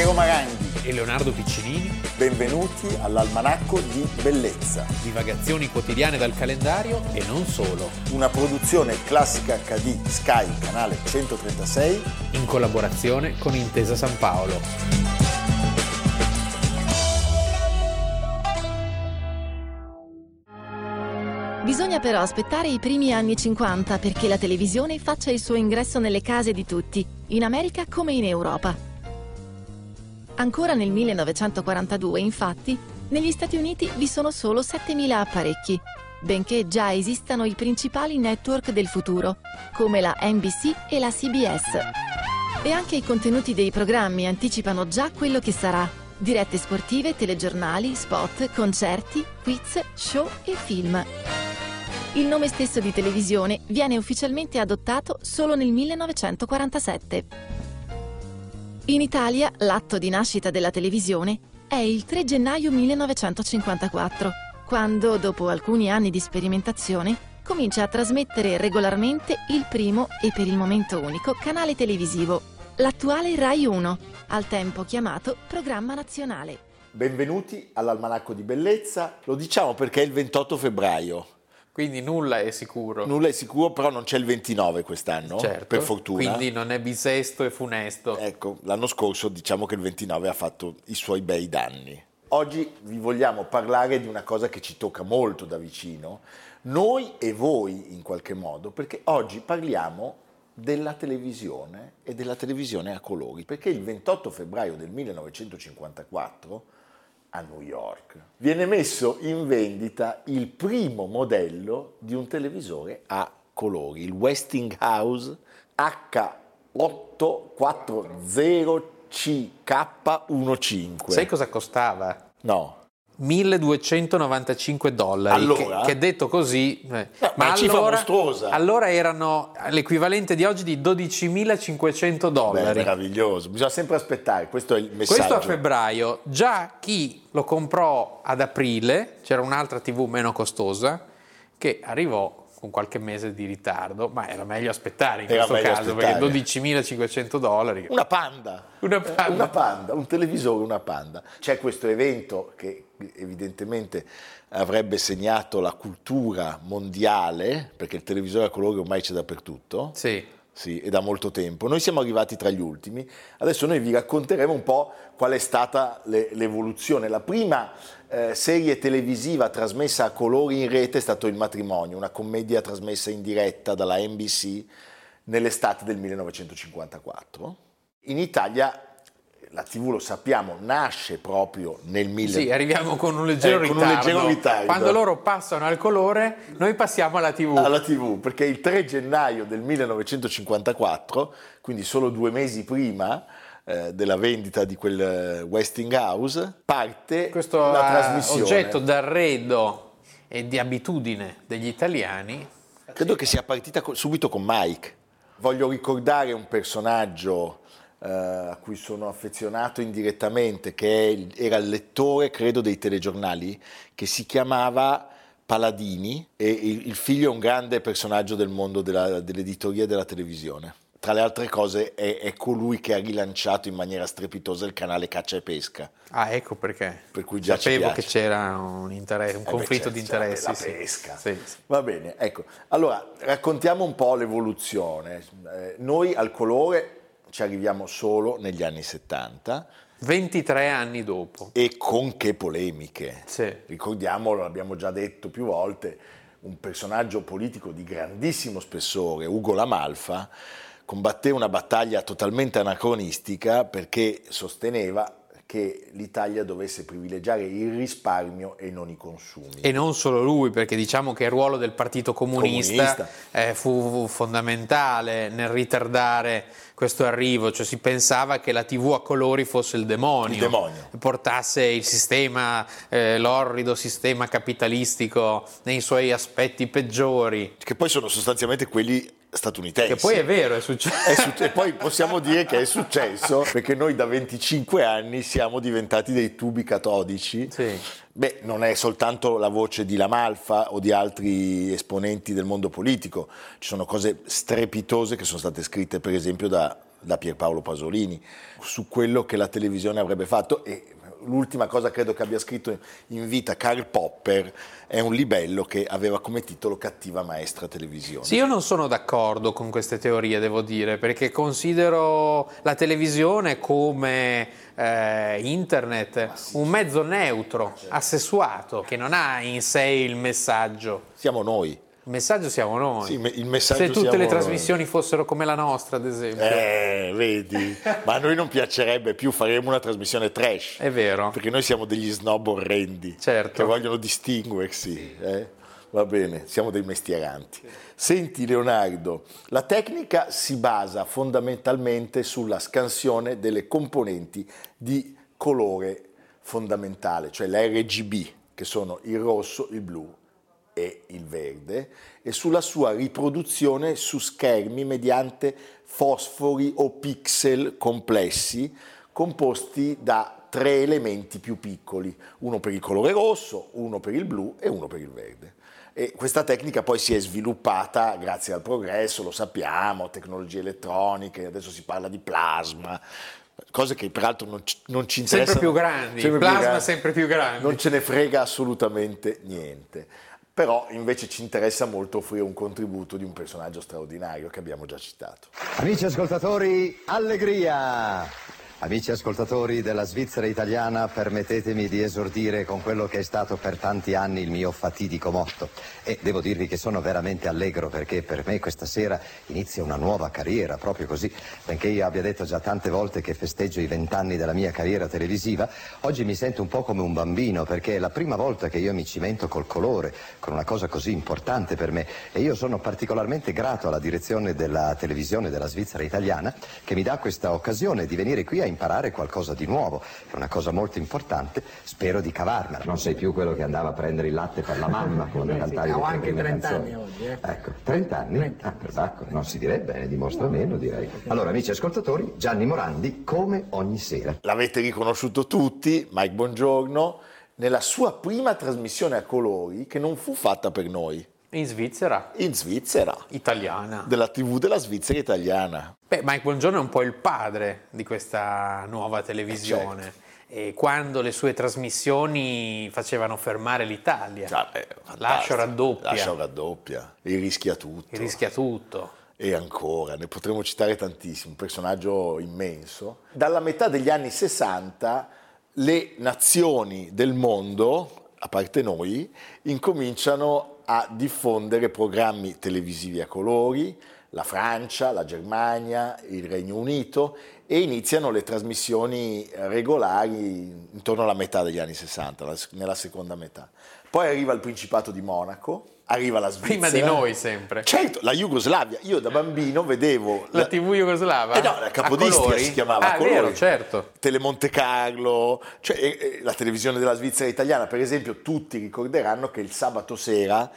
Piero Maranghi e Leonardo Piccinini. Benvenuti all'Almanacco di Bellezza. Divagazioni quotidiane dal calendario e non solo. Una produzione classica HD Sky, canale 136. In collaborazione con Intesa San Paolo. Bisogna però aspettare i primi anni 50 perché la televisione faccia il suo ingresso nelle case di tutti, in America come in Europa. Ancora nel 1942, infatti, negli Stati Uniti vi sono solo 7.000 apparecchi, benché già esistano i principali network del futuro, come la NBC e la CBS. E anche i contenuti dei programmi anticipano già quello che sarà. Dirette sportive, telegiornali, spot, concerti, quiz, show e film. Il nome stesso di televisione viene ufficialmente adottato solo nel 1947. In Italia l'atto di nascita della televisione è il 3 gennaio 1954, quando, dopo alcuni anni di sperimentazione, comincia a trasmettere regolarmente il primo e per il momento unico canale televisivo, l'attuale Rai 1, al tempo chiamato Programma Nazionale. Benvenuti all'Almanacco di Bellezza, lo diciamo perché è il 28 febbraio. Quindi nulla è sicuro. Nulla è sicuro, però non c'è il 29 quest'anno, certo, per fortuna. Quindi non è bisesto e funesto. Ecco, l'anno scorso diciamo che il 29 ha fatto i suoi bei danni. Oggi vi vogliamo parlare di una cosa che ci tocca molto da vicino, noi e voi in qualche modo, perché oggi parliamo della televisione e della televisione a colori, perché il 28 febbraio del 1954 a New York. Viene messo in vendita il primo modello di un televisore a colori, il Westinghouse H840CK15. Sai cosa costava? No. 1295 dollari, allora? che, che, detto così, eh, no, ma allora, allora, erano l'equivalente di oggi di 12.500 dollari. Beh, meraviglioso, bisogna sempre aspettare, questo è il messaggio. Questo a febbraio, già chi lo comprò ad aprile, c'era un'altra TV meno costosa, che arrivò con qualche mese di ritardo, ma era meglio aspettare in era questo caso, aspettare. perché 12.500 dollari. Una panda. Una panda. Una panda, un televisore, una panda. C'è questo evento che evidentemente avrebbe segnato la cultura mondiale, perché il televisore a colori ormai c'è dappertutto. Sì. Sì, e da molto tempo. Noi siamo arrivati tra gli ultimi. Adesso noi vi racconteremo un po' qual è stata le, l'evoluzione. La prima eh, serie televisiva trasmessa a colori in rete è stato Il matrimonio, una commedia trasmessa in diretta dalla NBC nell'estate del 1954. In Italia la TV lo sappiamo, nasce proprio nel 1000. Sì, arriviamo con un leggero, eh, con ritardo. un leggero ritardo. Quando loro passano al colore, noi passiamo alla TV. Alla TV, perché il 3 gennaio del 1954, quindi solo due mesi prima eh, della vendita di quel Westinghouse, parte Questo la trasmissione. oggetto d'arredo e di abitudine degli italiani. Credo che sia partita subito con Mike. Voglio ricordare un personaggio Uh, a cui sono affezionato indirettamente, che era il lettore, credo, dei telegiornali, che si chiamava Paladini e il, il figlio è un grande personaggio del mondo della, dell'editoria e della televisione. Tra le altre cose è, è, colui che ha rilanciato in maniera strepitosa il canale Caccia e Pesca. Ah, ecco perché. Per cui già Sapevo che c'era un, interesse, un eh conflitto beh, di interessi. La sì. pesca. Sì, sì. Va bene, ecco. Allora, raccontiamo un po' l'evoluzione. Eh, noi al colore ci arriviamo solo negli anni 70. 23 anni dopo. E con che polemiche. Sì. Ricordiamolo, l'abbiamo già detto più volte, un personaggio politico di grandissimo spessore, Ugo Lamalfa, combatté una battaglia totalmente anacronistica perché sosteneva che l'Italia dovesse privilegiare il risparmio e non i consumi. E non solo lui, perché diciamo che il ruolo del Partito Comunista, Comunista. Eh, fu fondamentale nel ritardare questo arrivo, cioè si pensava che la TV a colori fosse il demonio, Il demonio. portasse il sistema, eh, l'orrido sistema capitalistico nei suoi aspetti peggiori. Che poi sono sostanzialmente quelli statunitensi. Che poi è vero, è successo. È succe- e poi possiamo dire che è successo perché noi da 25 anni siamo diventati dei tubi catodici. Sì. Beh, non è soltanto la voce di Lamalfa o di altri esponenti del mondo politico, ci sono cose strepitose che sono state scritte per esempio da da Pierpaolo Pasolini su quello che la televisione avrebbe fatto e l'ultima cosa credo che abbia scritto in vita Karl Popper è un libello che aveva come titolo Cattiva maestra televisione. Sì, io non sono d'accordo con queste teorie, devo dire, perché considero la televisione come eh, internet sì. un mezzo neutro, assessuato, che non ha in sé il messaggio. Siamo noi. Il messaggio siamo noi. Sì, il messaggio Se tutte le trasmissioni noi. fossero come la nostra, ad esempio. Eh, vedi. Ma a noi non piacerebbe più, faremo una trasmissione trash. È vero. Perché noi siamo degli snob orrendi. Certo. Che vogliono distinguersi. Sì. Eh? Va bene, siamo dei mestieranti. Senti Leonardo, la tecnica si basa fondamentalmente sulla scansione delle componenti di colore fondamentale, cioè l'RGB, che sono il rosso, il blu e il verde e sulla sua riproduzione su schermi mediante fosfori o pixel complessi composti da tre elementi più piccoli, uno per il colore rosso, uno per il blu e uno per il verde. E questa tecnica poi si è sviluppata grazie al progresso, lo sappiamo, tecnologie elettroniche, adesso si parla di plasma, cose che peraltro non, non ci interessano. Sempre più grandi, sempre plasma più grandi, sempre più grandi. Non ce ne frega assolutamente niente però invece ci interessa molto offrire un contributo di un personaggio straordinario che abbiamo già citato. Amici ascoltatori, allegria! Amici ascoltatori della Svizzera italiana, permettetemi di esordire con quello che è stato per tanti anni il mio fatidico motto. E devo dirvi che sono veramente allegro perché per me questa sera inizia una nuova carriera, proprio così. Benché io abbia detto già tante volte che festeggio i vent'anni della mia carriera televisiva, oggi mi sento un po' come un bambino perché è la prima volta che io mi cimento col colore, con una cosa così importante per me. E io sono particolarmente grato alla direzione della televisione della Svizzera italiana che mi dà questa occasione di venire qui a imparare qualcosa di nuovo, è una cosa molto importante, spero di cavarmela. Non sei più quello che andava a prendere il latte per la mamma come cantavi Ho anche 30 canzoni. anni oggi. Eh. Ecco, 30 anni? 30. Ah, perbacco, non si direbbe, dimostra meno direi. Allora amici ascoltatori, Gianni Morandi come ogni sera. L'avete riconosciuto tutti, Mike Buongiorno, nella sua prima trasmissione a colori che non fu fatta per noi. In Svizzera? In Svizzera. Italiana. Della TV della Svizzera italiana. Beh, Mike Buongiorno è un po' il padre di questa nuova televisione. Eh certo. E quando le sue trasmissioni facevano fermare l'Italia. Ah, beh, Lascio raddoppia. Lascio raddoppia. E rischia tutto. E rischia tutto. E ancora, ne potremmo citare tantissimi, un personaggio immenso. Dalla metà degli anni 60 le nazioni del mondo, a parte noi, incominciano a diffondere programmi televisivi a colori, la Francia, la Germania, il Regno Unito e iniziano le trasmissioni regolari intorno alla metà degli anni 60, nella seconda metà. Poi arriva il Principato di Monaco, arriva la Svizzera. Prima di noi sempre. Certo, la Jugoslavia. Io da bambino vedevo... La, la TV jugoslava? Eh no, la Capodistria si chiamava ah, colori. Vero, certo. Telemonte Carlo, cioè eh, la televisione della Svizzera italiana, per esempio, tutti ricorderanno che il sabato sera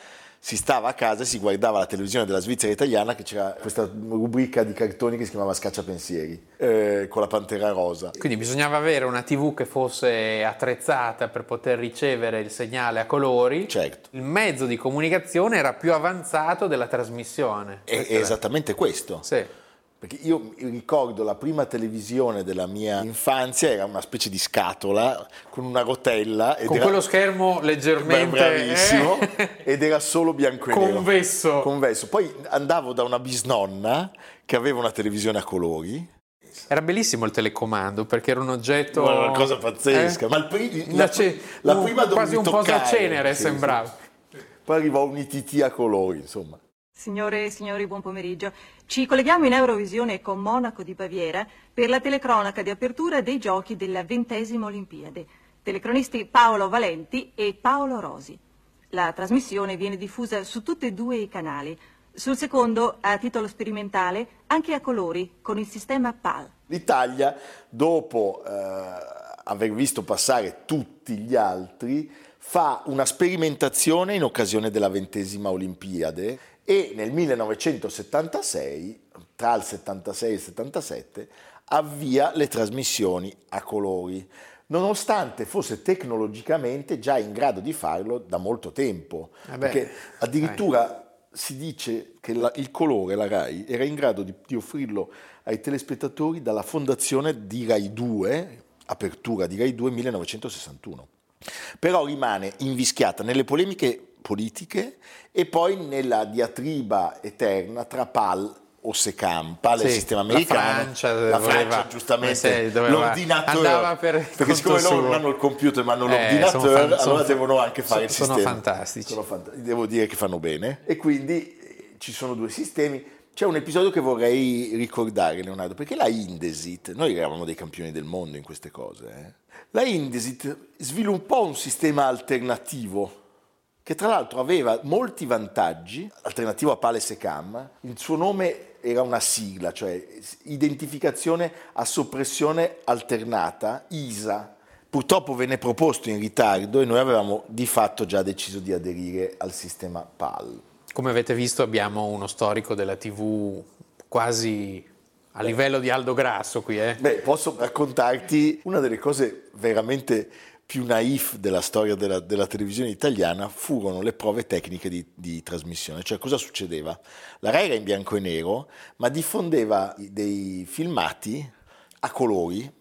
si stava a casa e si guardava la televisione della Svizzera italiana che c'era questa rubrica di cartoni che si chiamava Scacciapensieri eh, con la Pantera Rosa. Quindi bisognava avere una TV che fosse attrezzata per poter ricevere il segnale a colori. Certo. Il mezzo di comunicazione era più avanzato della trasmissione. È, è esattamente questo. Sì. Perché io ricordo la prima televisione della mia infanzia, era una specie di scatola con una rotella. Con era, quello schermo leggermente... Bravissimo. Eh? Ed era solo bianco e nero. Convesso. Convesso. Poi andavo da una bisnonna che aveva una televisione a colori. Era bellissimo il telecomando perché era un oggetto... Una cosa pazzesca. Eh? Ma pri- la, ce- la, prima un, Quasi un posacenere sì, sembrava. Sì. Poi arrivò un ITT a colori, insomma. Signore e signori, buon pomeriggio. Ci colleghiamo in Eurovisione con Monaco di Baviera per la telecronaca di apertura dei giochi della ventesima Olimpiade. Telecronisti Paolo Valenti e Paolo Rosi. La trasmissione viene diffusa su tutti e due i canali. Sul secondo, a titolo sperimentale, anche a colori, con il sistema PAL. L'Italia, dopo eh, aver visto passare tutti gli altri, fa una sperimentazione in occasione della ventesima Olimpiade e nel 1976, tra il 76 e il 77, avvia le trasmissioni a colori, nonostante fosse tecnologicamente già in grado di farlo da molto tempo, eh perché addirittura si dice che la- il colore, la RAI, era in grado di, di offrirlo ai telespettatori dalla fondazione di RAI 2, apertura di RAI 2 1961. Però rimane invischiata nelle polemiche politiche e poi nella diatriba eterna tra PAL o SECAM, PAL è il Sì, sistema la americano, Francia la voleva- Francia giustamente, eh sì, doveva- l'ordinatore, per perché siccome loro non hanno il computer ma hanno Eh, l'ordinatore, sono fan- allora sono- devono anche fare il sono sistema. fantastici. Sono fanta- devo dire che fanno bene. E quindi eh, ci sono due sistemi. C'è un episodio che vorrei ricordare, Leonardo, perché la Indesit, noi eravamo dei campioni del mondo in queste cose, eh. la Indesit sviluppò un sistema alternativo che tra l'altro aveva molti vantaggi, alternativo a Pale Secam, il suo nome era una sigla, cioè identificazione a soppressione alternata, ISA. Purtroppo venne proposto in ritardo e noi avevamo di fatto già deciso di aderire al sistema PAL. Come avete visto abbiamo uno storico della TV quasi a livello di Aldo Grasso qui, eh? Beh, posso raccontarti una delle cose veramente più naif della storia della, della televisione italiana furono le prove tecniche di, di trasmissione. Cioè, cosa succedeva? La RAI era in bianco e nero, ma diffondeva dei filmati a colori,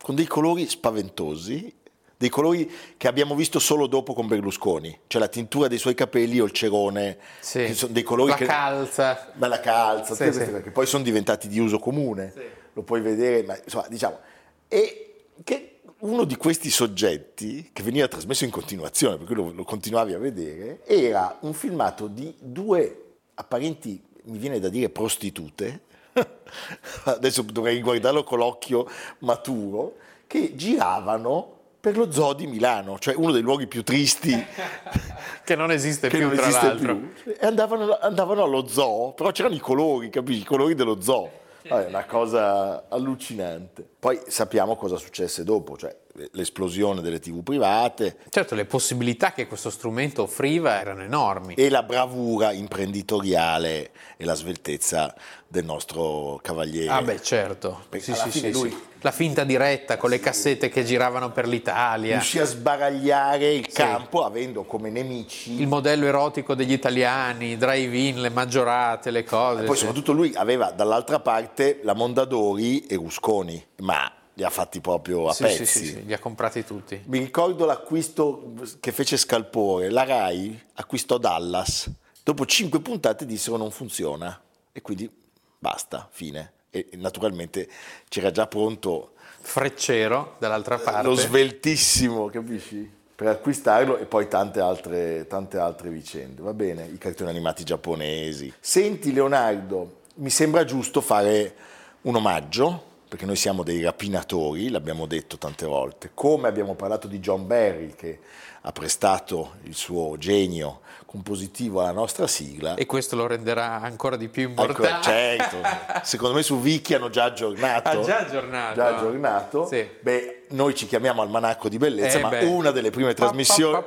con dei colori spaventosi, dei colori che abbiamo visto solo dopo con Berlusconi, cioè la tintura dei suoi capelli o il cerone, Sì. che sono dei colori La che... calza. Ma la calza, Sì, sì. che poi sono diventati di uso comune, lo puoi vedere, ma insomma, diciamo, e che uno di questi soggetti, che veniva trasmesso in continuazione, per cui lo, lo continuavi a vedere, era un filmato di due apparenti, mi viene da dire, prostitute, adesso dovrei riguardarlo con l'occhio maturo, che giravano per lo zoo di Milano, cioè uno dei luoghi più tristi Che non esiste che più, non tra esiste l'altro. più. E andavano, andavano allo zoo, però c'erano i colori, capisci? I colori dello zoo. Vabbè, È una cosa allucinante. Poi sappiamo cosa successe dopo, cioè l'esplosione delle tv private Certo, le possibilità che questo strumento offriva erano enormi. e la bravura imprenditoriale e la sveltezza del nostro cavaliere. Ah beh, certo. Sì, sì, lui- sì. La finta diretta con le cassette che giravano per l'Italia. Riuscì a sbaragliare il campo avendo come nemici Il modello erotico degli italiani, drive-in, le maggiorate, le cose. Poi sì. soprattutto lui aveva dall'altra parte la Mondadori e Rusconi, ma li ha fatti proprio a Sì, pezzi. sì, sì, sì, li ha comprati tutti. Mi ricordo l'acquisto che fece Scalpore, la Rai acquistò Dallas, dopo cinque puntate dissero non funziona e quindi basta, fine. E naturalmente c'era già pronto Freccero dall'altra parte. lo sveltissimo, capisci? Per acquistarlo e poi tante altre, tante altre vicende. Va bene, i cartoni animati giapponesi. Senti Leonardo, mi sembra giusto fare un omaggio, perché noi siamo dei rapinatori, l'abbiamo detto tante volte, come abbiamo parlato di John Barry che ha prestato il suo genio compositivo alla nostra sigla. E questo lo renderà ancora di più importante. certo, secondo me su Wiki hanno già aggiornato. Ha già aggiornato. Già aggiornato. Sì. Beh, noi ci chiamiamo Almanacco di Bellezza, Eh, ma beh. una delle prime trasmissioni,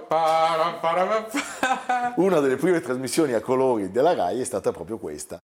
una delle prime trasmissioni a colori della RAI è stata proprio questa.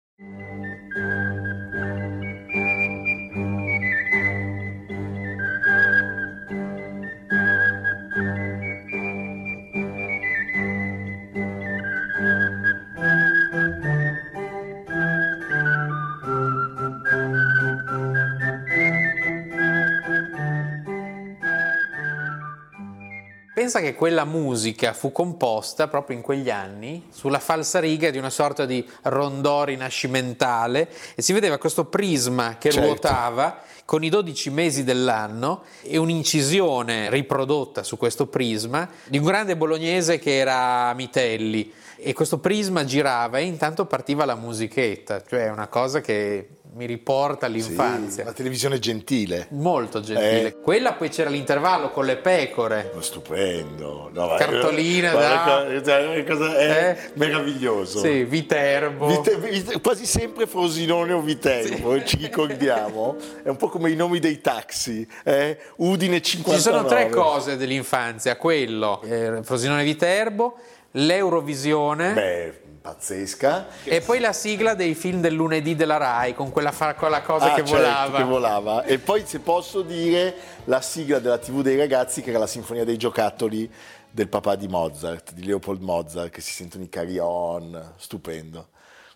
Pensa che quella musica fu composta proprio in quegli anni sulla falsariga di una sorta di rondò rinascimentale e si vedeva questo prisma che Certo. ruotava con i 12 mesi dell'anno e un'incisione riprodotta su questo prisma di un grande bolognese che era Mitelli e questo prisma girava e intanto partiva la musichetta, cioè una cosa che mi riporta Sì, all'infanzia. la televisione gentile. Molto gentile. Eh. Quella poi c'era l'intervallo con le pecore. Ma Stupendo. No, Cartolina guarda, da- cosa- è Eh? meraviglioso. Sì, Viterbo. Vite- vite- quasi sempre Frosinone o Viterbo, ci ricordiamo. È un po' come i nomi dei taxi. eh? Udine 59. Ci sono tre cose dell'infanzia, quello, eh, Frosinone Viterbo, l'Eurovisione Beh, pazzesca. e poi la sigla dei film del lunedì della Rai con quella, fa- quella cosa Ah, che certo, volava. che volava. E poi, se posso dire, la sigla della TV dei ragazzi, che era la Sinfonia dei giocattoli del papà di Mozart, di Leopold Mozart, che si sentono i carillon, stupendo.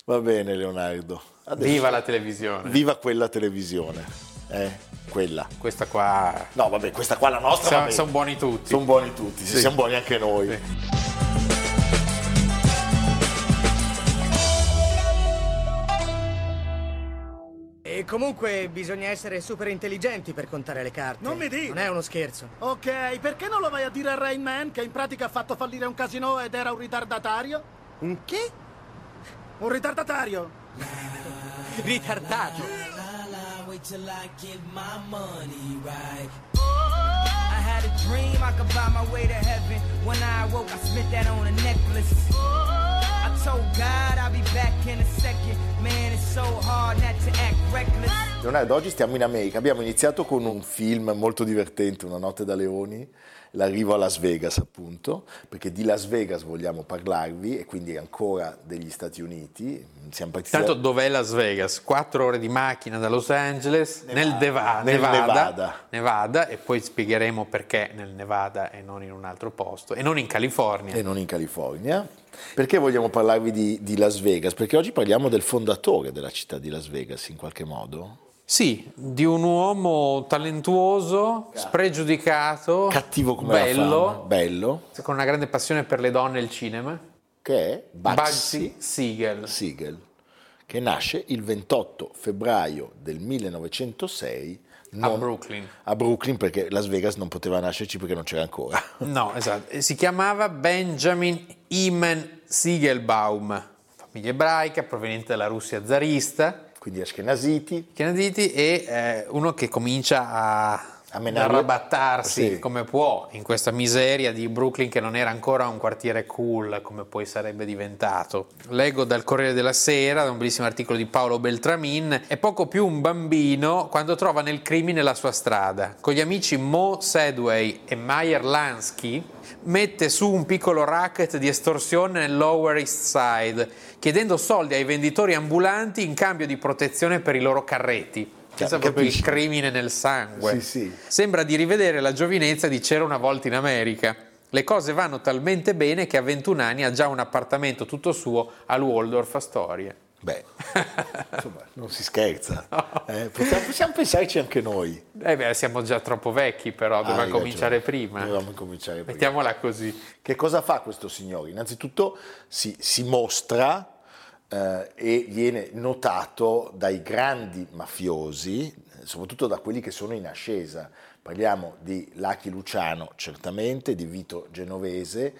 Va bene Leonardo. Adesso- Viva la televisione. Viva quella televisione. Eh, quella. Questa qua. No, vabbè, questa qua la nostra. Sono buoni tutti. Sono buoni tutti, Sì. siamo buoni anche noi. Sì. E comunque bisogna essere super intelligenti per contare le carte. Non mi dica. Non è uno scherzo. Ok, perché non lo vai a dire a Rain Man che in pratica ha fatto fallire un casino ed era un ritardatario? Un che? Un ritardatario? Ritardato. I had a dream I could buy my way to heaven. When I awoke, I spent that on a necklace. I told God I'll be back in a second. Man, it's so hard not to act reckless. Leonardo, oggi stiamo in America. Abbiamo iniziato con un film molto divertente, Una notte da leoni, l'arrivo a Las Vegas appunto, perché di Las Vegas vogliamo parlarvi e quindi ancora degli Stati Uniti. Siamo partiti Tanto da- dov'è Las Vegas? Quattro ore di macchina da Los Angeles, nel, Deva- nel Nevada, Nevada. Nevada, e poi spiegheremo perché nel Nevada e non in un altro posto, e non in California. e non in California. Perché vogliamo parlarvi di, di Las Vegas? Perché oggi parliamo del fondatore della città di Las Vegas in qualche modo. Sì, di un uomo talentuoso, spregiudicato, Cattivo come la bello, fama, bello, con una grande passione per le donne e il cinema. che è Bugsy Siegel. Siegel, che nasce il 28 febbraio del 1906 A Brooklyn. a Brooklyn, perché Las Vegas non poteva nascerci perché non c'era ancora. No, esatto. Si chiamava Benjamin Imen Siegelbaum, famiglia ebraica proveniente dalla Russia zarista, Quindi Ashkenaziti, Chianaditi, e eh, uno che comincia a, A arrabattarsi Sì. come può in questa miseria di Brooklyn che non era ancora un quartiere cool come poi sarebbe diventato. Leggo dal Corriere della Sera, da un bellissimo articolo di Paolo Beltramin, è poco più un bambino quando trova nel crimine la sua strada. Con gli amici Mo Sedway e Meyer Lansky mette su un piccolo racket di estorsione nel Lower East Side, chiedendo soldi ai venditori ambulanti in cambio di protezione per i loro carretti. Pensa proprio il crimine nel sangue. Sì, sì. Sembra di rivedere la giovinezza di C'era una volta in America. Le cose vanno talmente bene che a 21 anni ha già un appartamento tutto suo al Waldorf Astoria. Beh, insomma, non si scherza. Eh, possiamo, possiamo pensarci anche noi. Eh beh, siamo già troppo vecchi però, Ah, dobbiamo hai cominciare prima. Dovevamo cominciare prima. Mettiamola così. Che cosa fa questo signore? Innanzitutto si, si mostra eh, e viene notato dai grandi mafiosi, soprattutto da quelli che sono in ascesa. Parliamo di Lucky Luciano, certamente, di Vito Genovese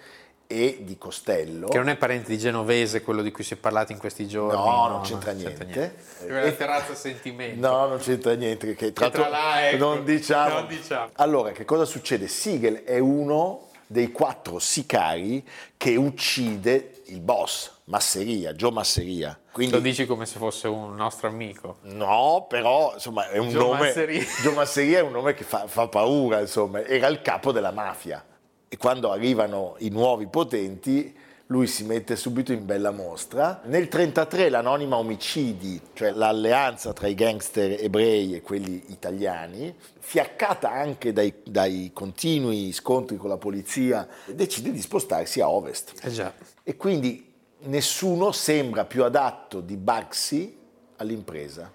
e di Costello. Che non è parente di Genovese, quello di cui si è parlato in questi giorni. No, non c'entra niente. Quella E- terrazza sentimento. No, non c'entra niente. Che, tra Entra l'altro là, ecco. non, diciamo. Non diciamo. Allora, che cosa succede? Siegel è uno dei quattro sicari che uccide il boss, Masseria, Joe Masseria. Quindi, Lo dici come se fosse un nostro amico. No, però insomma è un Joe nome. Masseria. Joe Masseria è un nome che fa, fa paura, insomma, era il capo della mafia. E quando arrivano i nuovi potenti, lui si mette subito in bella mostra. Nel 1933 l'anonima omicidi, cioè l'alleanza tra i gangster ebrei e quelli italiani, fiaccata anche dai, dai continui scontri con la polizia, decide di spostarsi a ovest. Eh già. E quindi nessuno sembra più adatto di Bugsy all'impresa.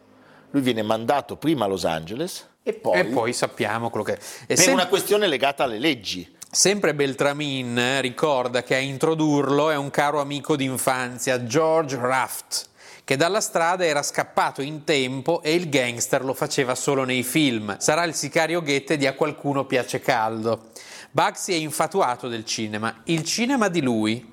Lui viene mandato prima a Los Angeles e poi, E poi sappiamo quello che è. Per sem- una questione legata alle leggi. Sempre Beltramin eh, ricorda che a introdurlo è un caro amico d'infanzia, George Raft, che dalla strada era scappato in tempo e il gangster lo faceva solo nei film. Sarà il sicario Goethe di A qualcuno piace caldo. Bugsy è infatuato del cinema, il cinema di lui.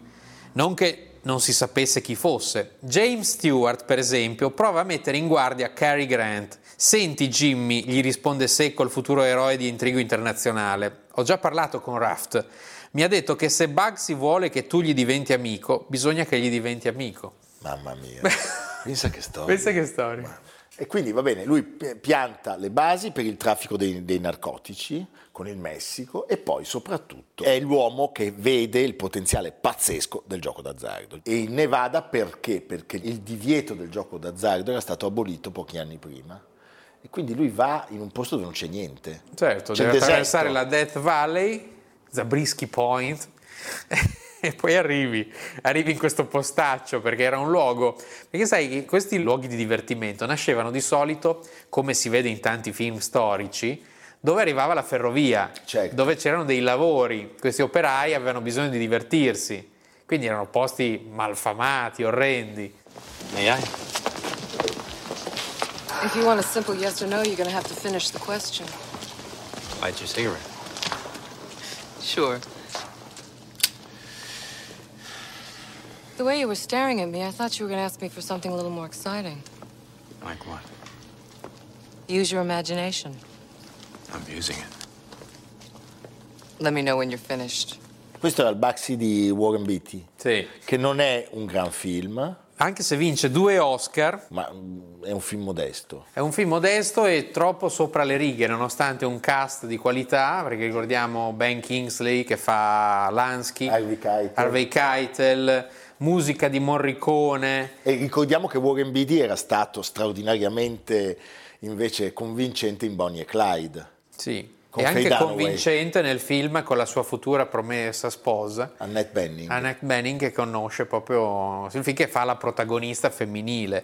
Non che non si sapesse chi fosse. James Stewart, per esempio, prova a mettere in guardia Cary Grant. Senti Jimmy, gli risponde secco il futuro eroe di Intrigo Internazionale. Ho già parlato con Raft. Mi ha detto che se Bugsy vuole che tu gli diventi amico, bisogna che gli diventi amico. Mamma mia, pensa che storia. Pensa che storia. E quindi va bene, lui pi- pianta le basi per il traffico dei, dei narcotici con il Messico e poi soprattutto è l'uomo che vede il potenziale pazzesco del gioco d'azzardo. E in Nevada perché? Perché il divieto del gioco d'azzardo era stato abolito pochi anni prima. E quindi lui va in un posto dove non c'è niente. Certo, C'è deve attraversare la Death Valley, Zabriskie Point, e poi arrivi, arrivi in questo postaccio perché era un luogo, perché sai che questi luoghi di divertimento nascevano di solito, come si vede in tanti film storici, dove arrivava la ferrovia, Certo. dove c'erano dei lavori, questi operai avevano bisogno di divertirsi, quindi erano posti malfamati, orrendi. May I? If you want a simple yes or no, you're gonna have to finish the question. Light your cigarette. Sure. The way you were staring at me, I thought you were gonna ask me for something a little more exciting. Like what? Use your imagination. I'm using it. Let me know when you're finished. Questo era il Baxi di Warren Beatty, Sì. che non è un gran film, Anche se vince due Oscar, ma mm, è un film modesto. È un film modesto e troppo sopra le righe, nonostante un cast di qualità, perché ricordiamo Ben Kingsley che fa Lansky, Harvey Keitel. Harvey Keitel, musica di Morricone. E ricordiamo che Warren Beatty era stato straordinariamente invece convincente in Bonnie e Clyde. Sì. Con e anche Dunaway. convincente nel film con la sua futura promessa sposa, Annette Bening. Annette Bening, che conosce proprio il film che fa la protagonista femminile.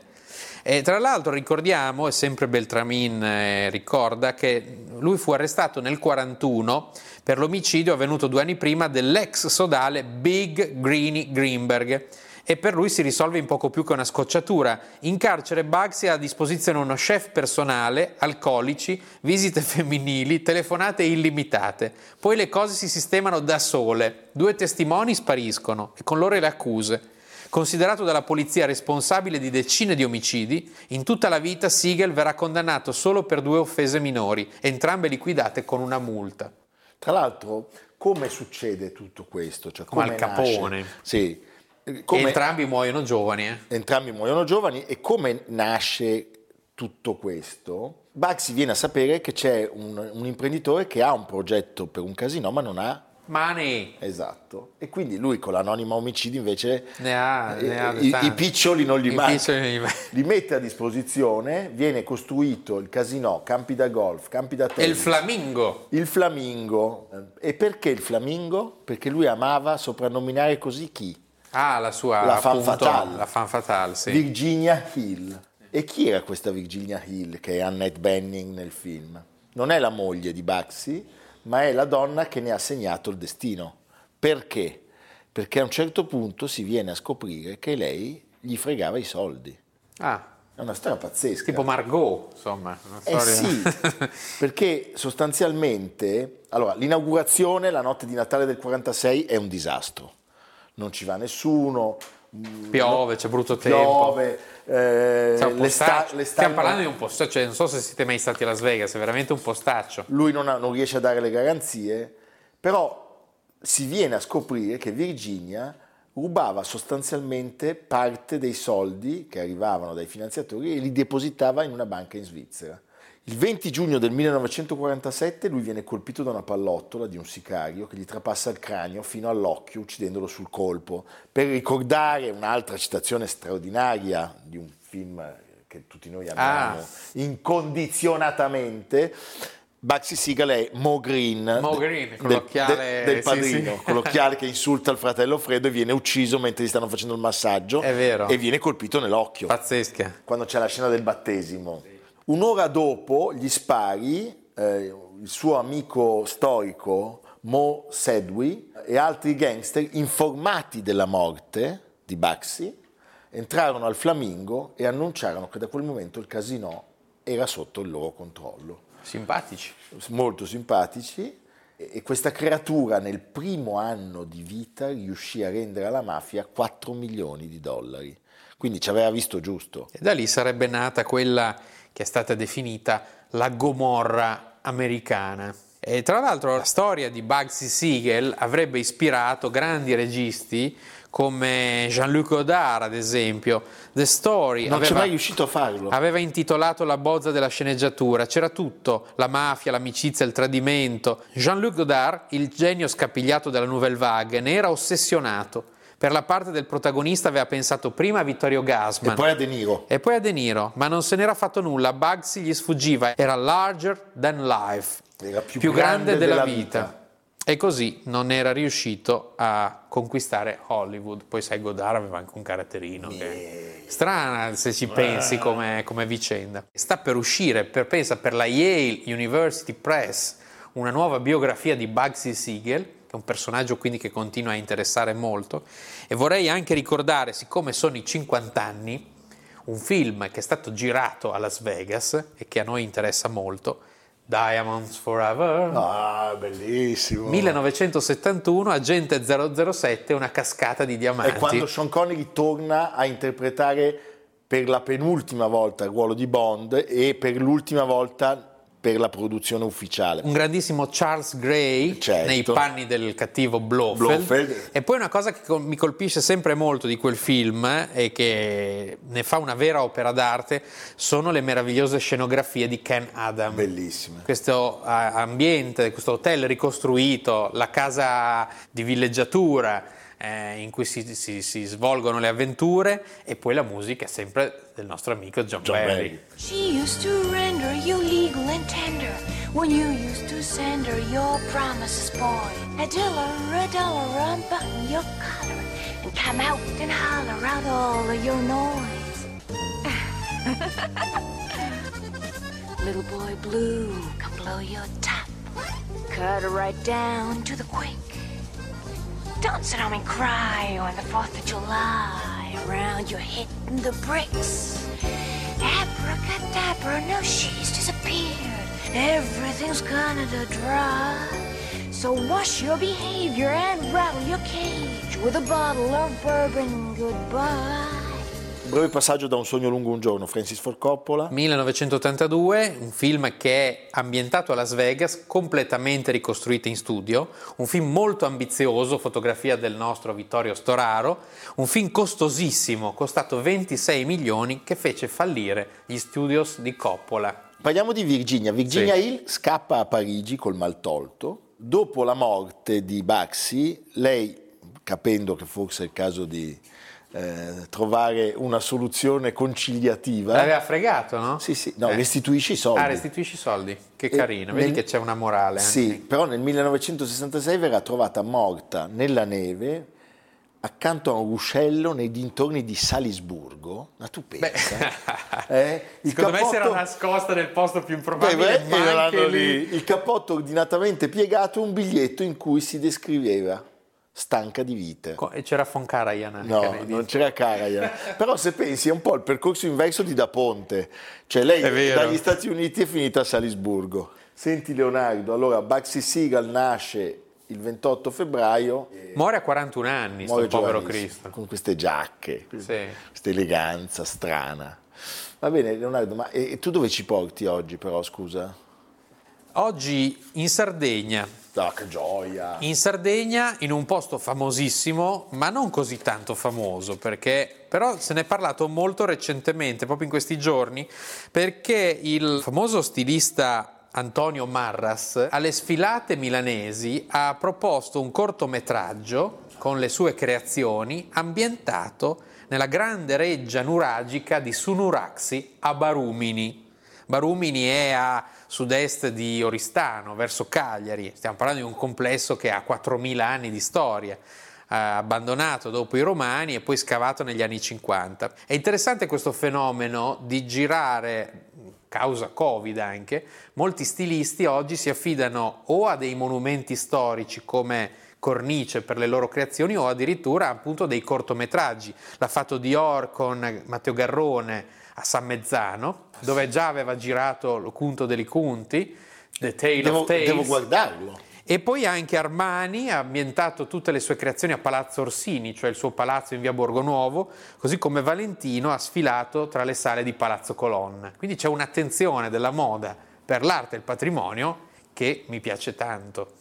E tra l'altro ricordiamo, e sempre Beltramin eh, ricorda, che lui fu arrestato nel 41 per l'omicidio avvenuto due anni prima dell'ex sodale Big Greenie Greenberg e per lui si risolve in poco più che una scocciatura. In carcere Bugsy ha a disposizione uno chef personale, alcolici, visite femminili, telefonate illimitate. Poi le cose si sistemano da sole. Due testimoni spariscono e con loro le accuse. Considerato dalla polizia responsabile di decine di omicidi, in tutta la vita Siegel verrà condannato solo per due offese minori, entrambe liquidate con una multa. Tra l'altro, come succede tutto questo? Cioè, Come al Capone. nasce? Sì. Come entrambi muoiono giovani. eh. entrambi muoiono giovani e come nasce tutto questo? Bugsy viene a sapere che c'è un, un imprenditore che ha un progetto per un casino ma non ha Money! Esatto, e quindi lui con l'anonima omicidi invece Ne ha, ne ha eh, i, i piccioli non gli I mancano, piccioli non gli li mette a disposizione, viene costruito il casino, campi da golf, campi da E tennis. il flamingo. Il flamingo. E perché il flamingo? Perché lui amava soprannominare così chi? Ah, la sua La appunto, fatale. La fan fatale, sì. Virginia Hill. E chi era questa Virginia Hill che è Annette Benning nel film? Non è la moglie di Baxi, ma è la donna che ne ha segnato il destino. Perché? Perché a un certo punto si viene a scoprire che lei gli fregava i soldi. Ah, È una storia pazzesca. tipo Margot, insomma. Una Eh sì, perché sostanzialmente, allora, l'inaugurazione la notte di Natale del 46 è un disastro. Non ci va nessuno. mm, Piove, c'è brutto tempo. Piove, eh, l'esta- postaccio. l'estate Stiamo parlando di un postaccio, cioè, non so se siete mai stati a Las Vegas, è veramente un postaccio. lui non, ha- non riesce a dare le garanzie, però si viene a scoprire che Virginia rubava sostanzialmente parte dei soldi che arrivavano dai finanziatori e li depositava in una banca in Svizzera. Il 20 giugno del 1947 lui viene colpito da una pallottola di un sicario che gli trapassa il cranio fino all'occhio uccidendolo sul colpo. Per ricordare un'altra citazione straordinaria di un film che tutti noi amiamo Ah. incondizionatamente, Baxi Siegel è Mo Green, Mo de- Green, con del- l'occhiale- de- del sì, padrino, sì. con l'occhiale che insulta il fratello Fredo e viene ucciso mentre gli stanno facendo il massaggio È vero. e viene colpito nell'occhio Pazzesca. quando c'è la scena del battesimo. Un'ora dopo gli spari, eh, il suo amico storico Mo Sedwi e altri gangster informati della morte di Baxi entrarono al Flamingo e annunciarono che da quel momento il casino era sotto il loro controllo. Simpatici. Molto simpatici e questa creatura nel primo anno di vita riuscì a rendere alla mafia 4 milioni di dollari. Quindi ci aveva visto giusto. E da lì sarebbe nata quella che è stata definita la Gomorra americana. E tra l'altro la storia di Bugsy Siegel avrebbe ispirato grandi registi come Jean-Luc Godard, ad esempio. The Story Non c'è aveva, mai riuscito a farlo. aveva intitolato la bozza della sceneggiatura. C'era tutto, la mafia, l'amicizia, il tradimento. Jean-Luc Godard, il genio scapigliato della Nouvelle Vague, ne era ossessionato. Per la parte del protagonista aveva pensato prima a Vittorio Gassman. E poi a De Niro. E poi a De Niro, ma non se n'era fatto nulla, Bugsy gli sfuggiva, era larger than life, Era più, grande, della, vita. e così non era riuscito a conquistare Hollywood. Poi sai, Godard aveva anche un caratterino che strana se ci pensi come, come vicenda. Sta per uscire, per, pensa, per la Yale University Press, una nuova biografia di Bugsy Siegel, un personaggio quindi che continua a interessare molto. E vorrei anche ricordare, siccome sono i 50 anni, un film che è stato girato a Las Vegas e che a noi interessa molto, Diamonds Forever. Ah, bellissimo. 1971, Agente 007, una cascata di diamanti. È quando Sean Connery torna a interpretare per la penultima volta il ruolo di Bond e per l'ultima volta per la produzione ufficiale. Un grandissimo Charles Gray Certo. nei panni del cattivo Blofeld. Blofeld. E poi una cosa che mi colpisce sempre molto di quel film eh, e che ne fa una vera opera d'arte sono le meravigliose scenografie di Ken Adam. Bellissime. Questo ambiente, questo hotel ricostruito, la casa di villeggiatura eh, in cui si, si- si svolgono le avventure e poi la musica è sempre del nostro amico John, John Barry. Barry. She used to render you legal and tender when you used to send her your promises, boy. A dollar, a dollar, unbutton your collar and come out and holler out all of your noise. Little boy blue, come blow your top. Cut her right down to the quick. Don't sit home and cry on the 4th of July around you hitting the bricks. Abracadabra, no, she's disappeared. Everything's gonna to dry. So wash your behavior and rattle your cage with a bottle of bourbon goodbye. Breve passaggio da Un sogno lungo un giorno, Francis Ford Coppola. 1982, un film che è ambientato a Las Vegas, completamente ricostruito in studio, un film molto ambizioso, fotografia del nostro Vittorio Storaro, un film costosissimo, costato 26 milioni, che fece fallire gli studios di Coppola. Parliamo di Virginia. Virginia Sì. Hill scappa a Parigi col mal tolto. Dopo la morte di Baxi, lei, capendo che forse è il caso di eh, trovare una soluzione conciliativa, L'aveva fregato, no? sì, sì, no, Eh. restituisce i soldi. Ah, restituisci i soldi. Che E carino, vedi nel- che c'è una morale. Sì, anche. però nel 1966 verrà trovata morta nella neve accanto a un ruscello nei dintorni di Salisburgo. Ma tu pensa? eh? Il Secondo me si era nascosta nel posto più Beh, improbabile, beh, anche lì. lì. Il cappotto ordinatamente piegato, un biglietto in cui si descriveva stanca di vita. Co- E c'era Von Karajan anche No, non c'era Karajan. Però se pensi è un po' il percorso inverso di Da Ponte. Cioè lei dagli Stati Uniti è finita a Salisburgo. Senti Leonardo, allora Baxi Seagal nasce il 28 febbraio. Muore a 41 anni, sto muore povero giovanissimo, Cristo. Con queste giacche, Sì. questa eleganza strana. Va bene Leonardo, ma e, e tu dove ci porti oggi però, scusa? Oggi in Sardegna, Ah, che gioia! in Sardegna, in un posto famosissimo, ma non così tanto famoso, perché però se ne è parlato molto recentemente, proprio in questi giorni, perché il famoso stilista Antonio Marras alle sfilate milanesi ha proposto un cortometraggio con le sue creazioni ambientato nella grande reggia nuragica di Sunuraxi a Barumini. Barumini è a sud-est di Oristano, verso Cagliari. Stiamo parlando di un complesso che ha 4.000 anni di storia, eh, abbandonato dopo i romani e poi scavato negli anni 50. È interessante questo fenomeno di girare, causa Covid anche, molti stilisti oggi si affidano o a dei monumenti storici come cornice per le loro creazioni o addirittura appunto dei cortometraggi. L'ha fatto Dior con Matteo Garrone a San Mezzano, dove già aveva girato Lo Cunto degli Cunti, The Tale Devo, of Tales. devo guardarlo. E poi anche Armani ha ambientato tutte le sue creazioni a Palazzo Orsini, cioè il suo palazzo in via Borgo Nuovo, così come Valentino ha sfilato tra le sale di Palazzo Colonna. Quindi c'è un'attenzione della moda per l'arte e il patrimonio che mi piace tanto.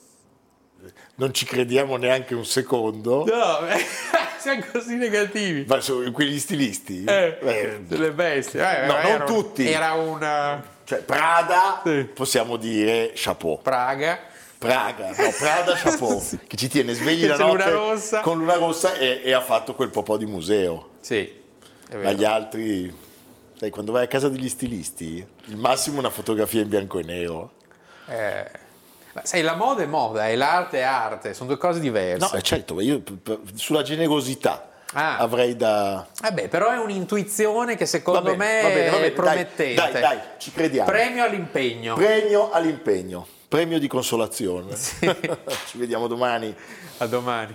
Non ci crediamo neanche un secondo. No, siamo così negativi. Ma sono quegli stilisti? Eh, Eh, delle bestie. Eh, no, non un- tutti. Era una Cioè, Prada, Sì. possiamo dire chapeau. Praga. Praga, no, Prada chapeau, che ci tiene svegli la notte Luna con Luna Rossa e, e ha fatto quel po' di museo. Sì, Ma gli altri, sai, quando vai a casa degli stilisti, il massimo è una fotografia in bianco e nero. Eh, Ma sai, la moda è moda e l'arte è arte, sono due cose diverse. No, eh, certo, io sulla generosità Ah. avrei da... Vabbè, però è un'intuizione che secondo bene, me va bene, va bene, è promettente. Dai, dai, dai, ci crediamo. Premio all'impegno. Premio all'impegno, premio di consolazione. ci vediamo domani. A domani.